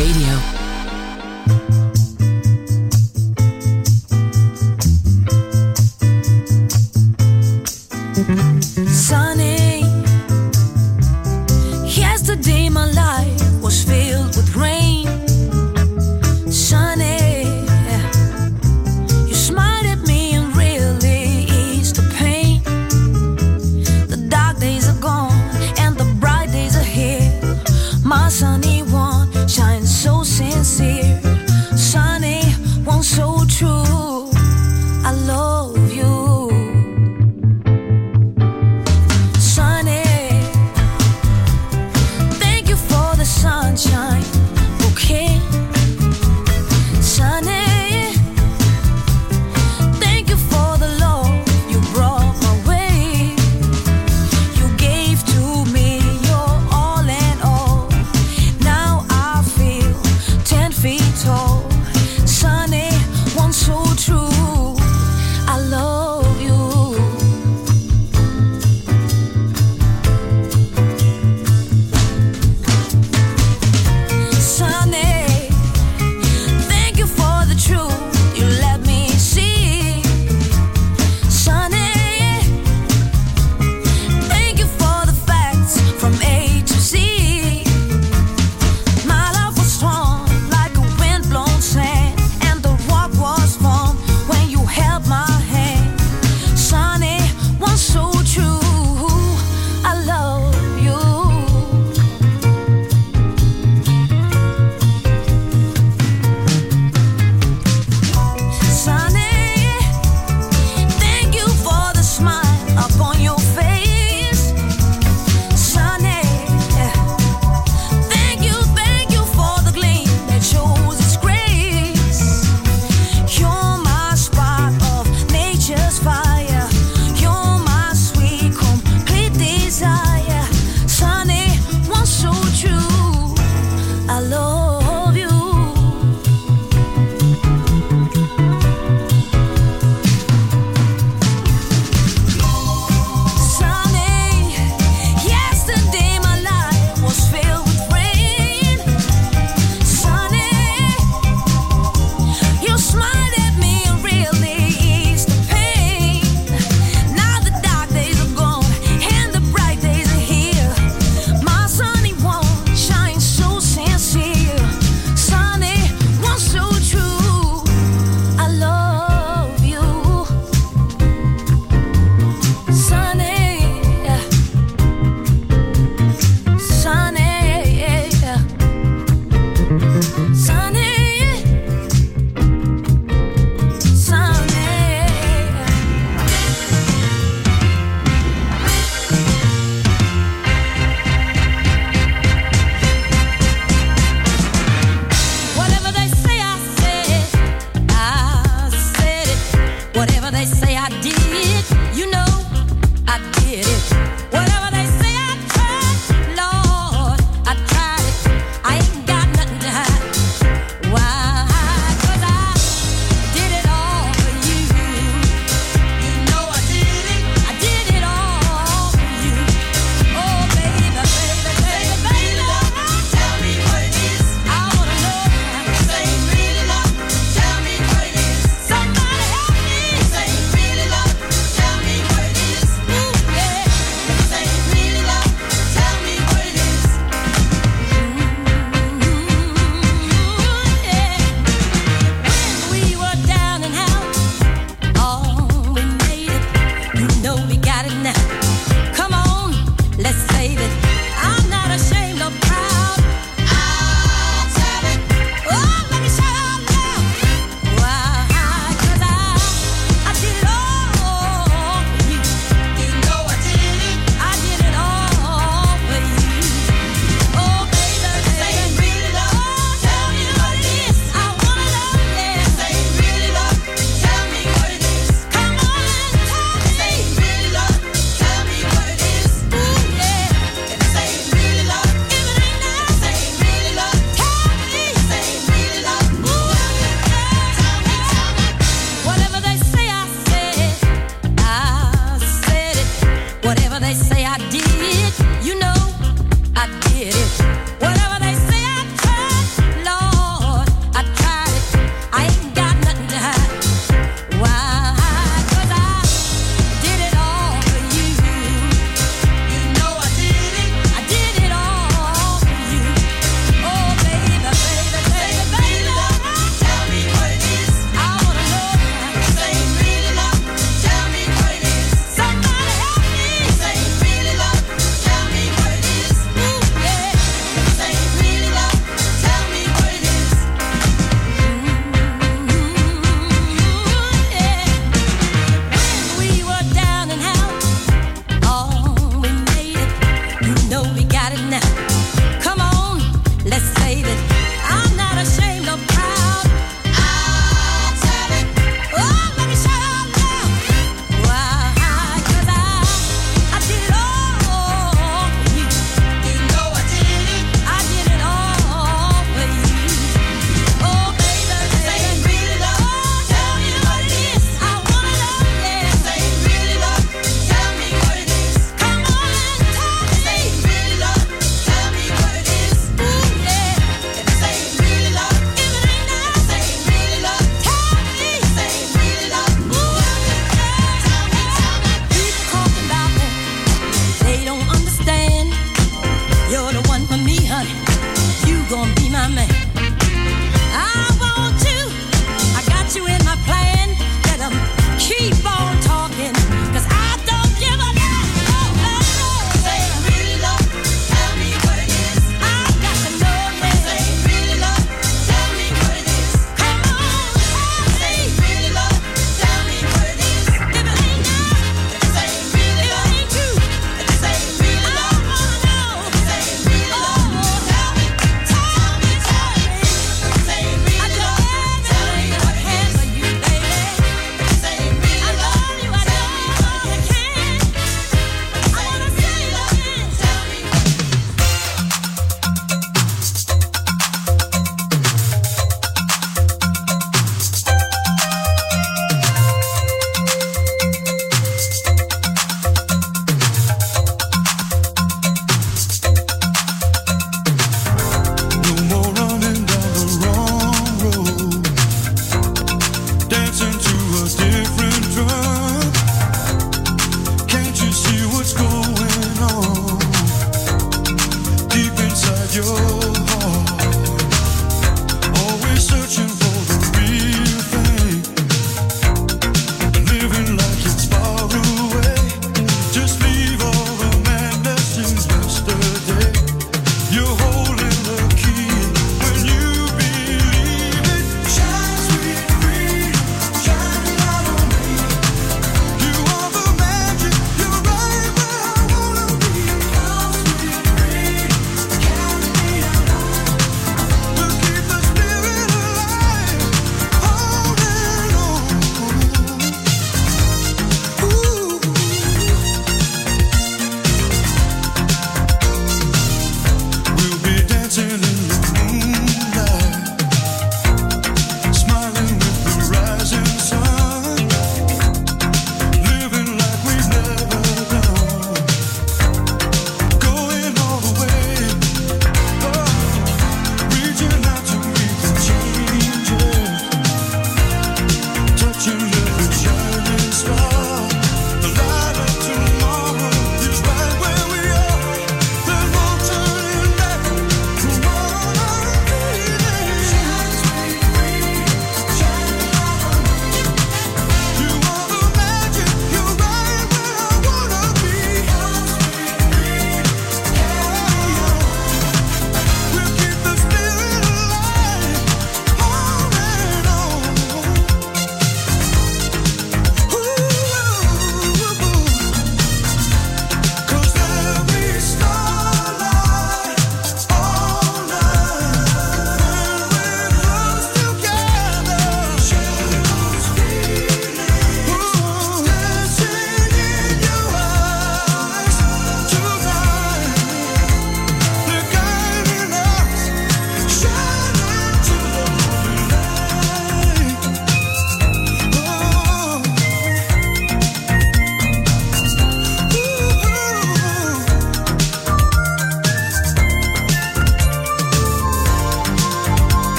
Radio.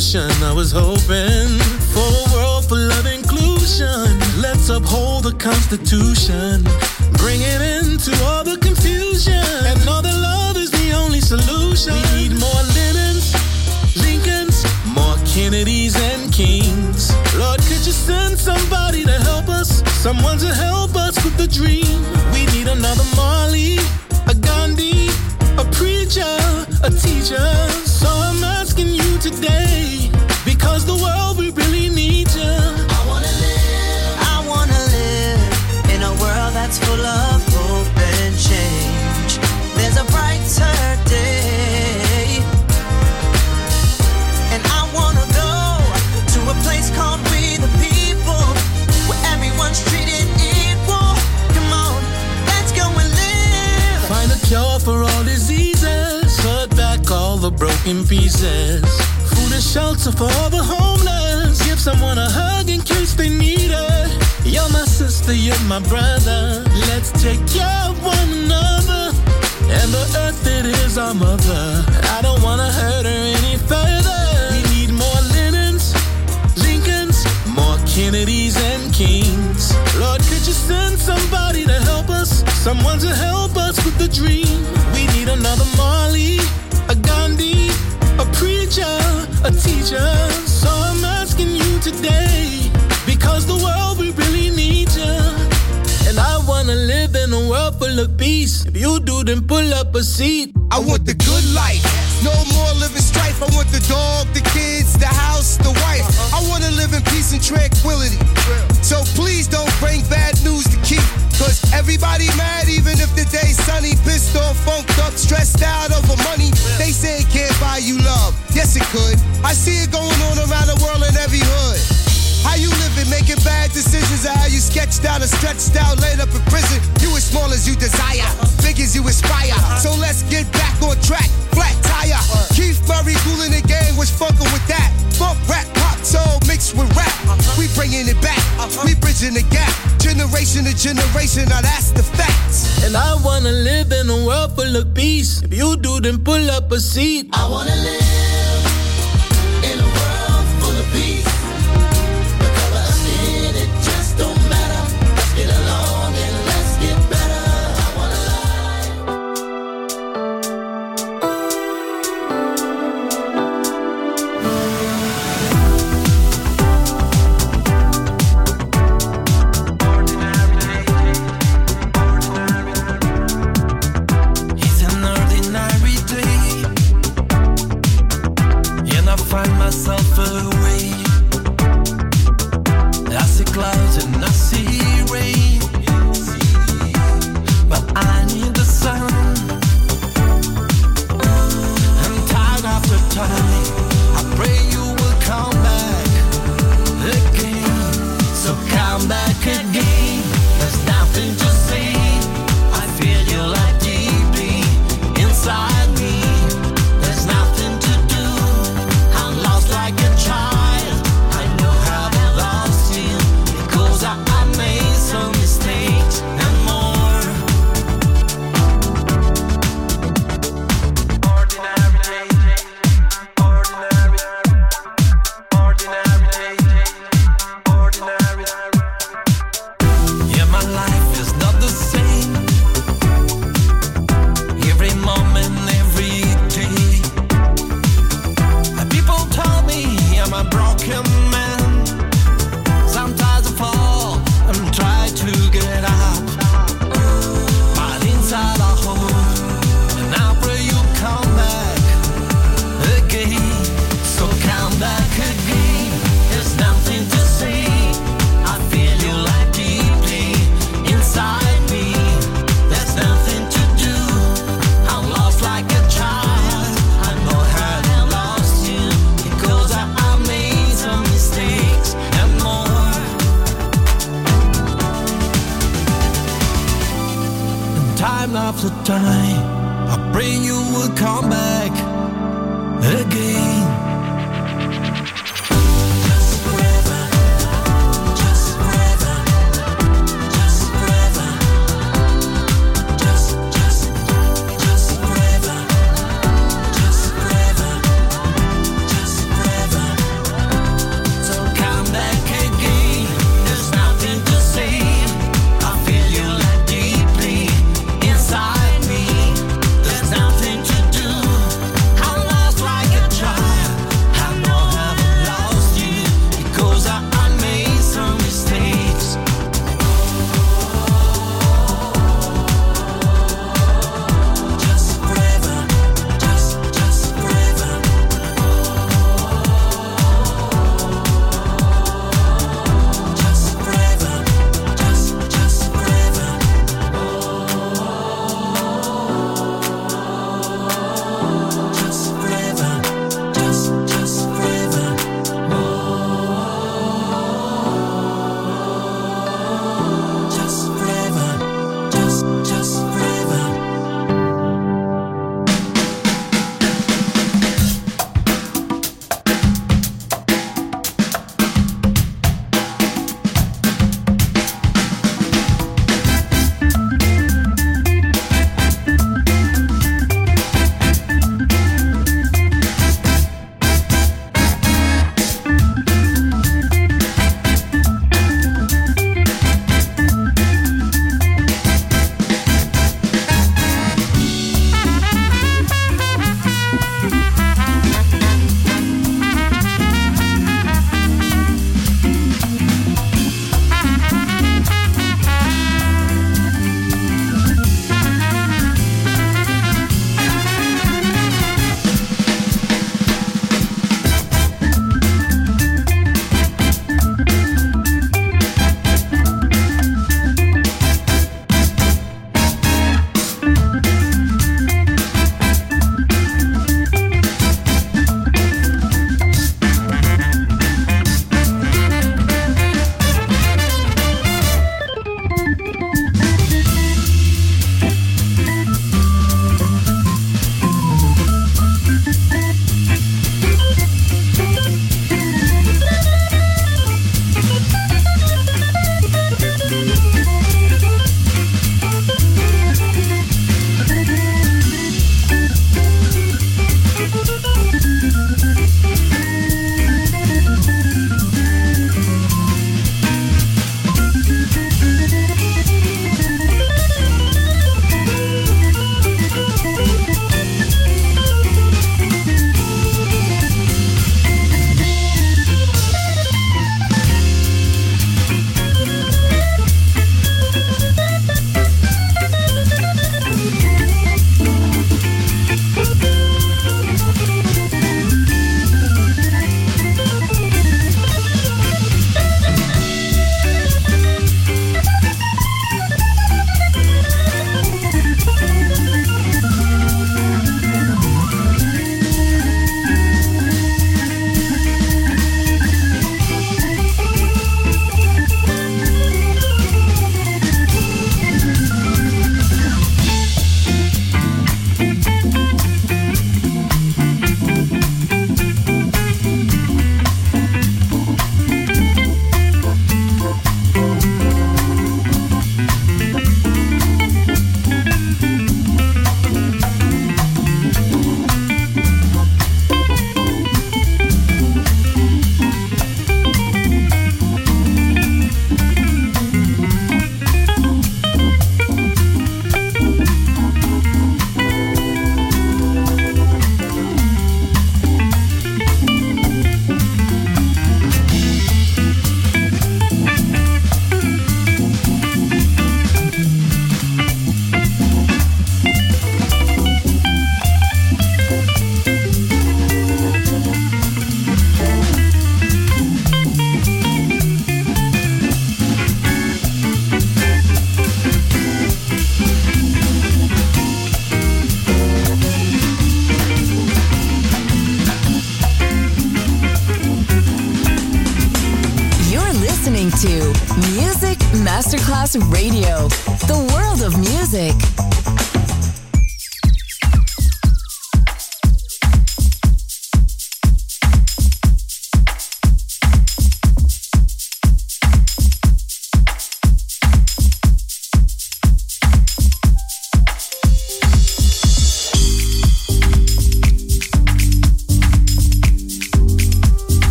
Crazy. I was hoping for a world full of inclusion. Let's uphold the Constitution, bring it into all the confusion, and know that love is the only solution. We need more Lennons, Lincolns, more Kennedys and Kings. Lord, could you send somebody to help us? Someone to help us with the dream. We need another Marley, a Gandhi, a preacher, a teacher. Today, because the world we really need you. I wanna live. I wanna live in a world that's full of hope and change. There's a brighter day. And I wanna go to a place called We the People, where everyone's treated equal. Come on, let's go and live. Find a cure for all diseases. Put back all the broken pieces. And shelter for the homeless. Give someone a hug in case they need it. You're my sister, you're my brother. Let's take care of one another. And the earth, it is our mother. I don't wanna hurt her any further. We need more Lennons, Lincolns, more Kennedys and Kings. Lord, could you send somebody to help us? Someone to help us with the dream. We need another Marley, a Gandhi, a preacher, a teacher. So I'm asking you today, because the world we really need you. And I wanna live in a world full of peace. If you do, then pull up a seat. I want the good life. No more living strife. I want the dog, the kids, the house, the wife. Uh-huh. I want to live in peace and tranquility. So please don't bring bad news to keep. Cause everybody mad even if the day's sunny. Pissed off, funked up, stressed out over money. They say it can't buy you love. Yes, it could. I see it going on around the world in every hood. How you living, making bad decisions, or how you sketched out and stretched out, laid up in prison. You as small as you desire, big as you aspire. So let's get back on track, flat tire. Keith Murray cooling the game, was fucking with that. Funk rap, soul mixed with rap. We bringing it back, we bridging the gap. Generation to generation, now that's the facts. And I wanna live in a world full of peace. If you do, then pull up a seat. I wanna live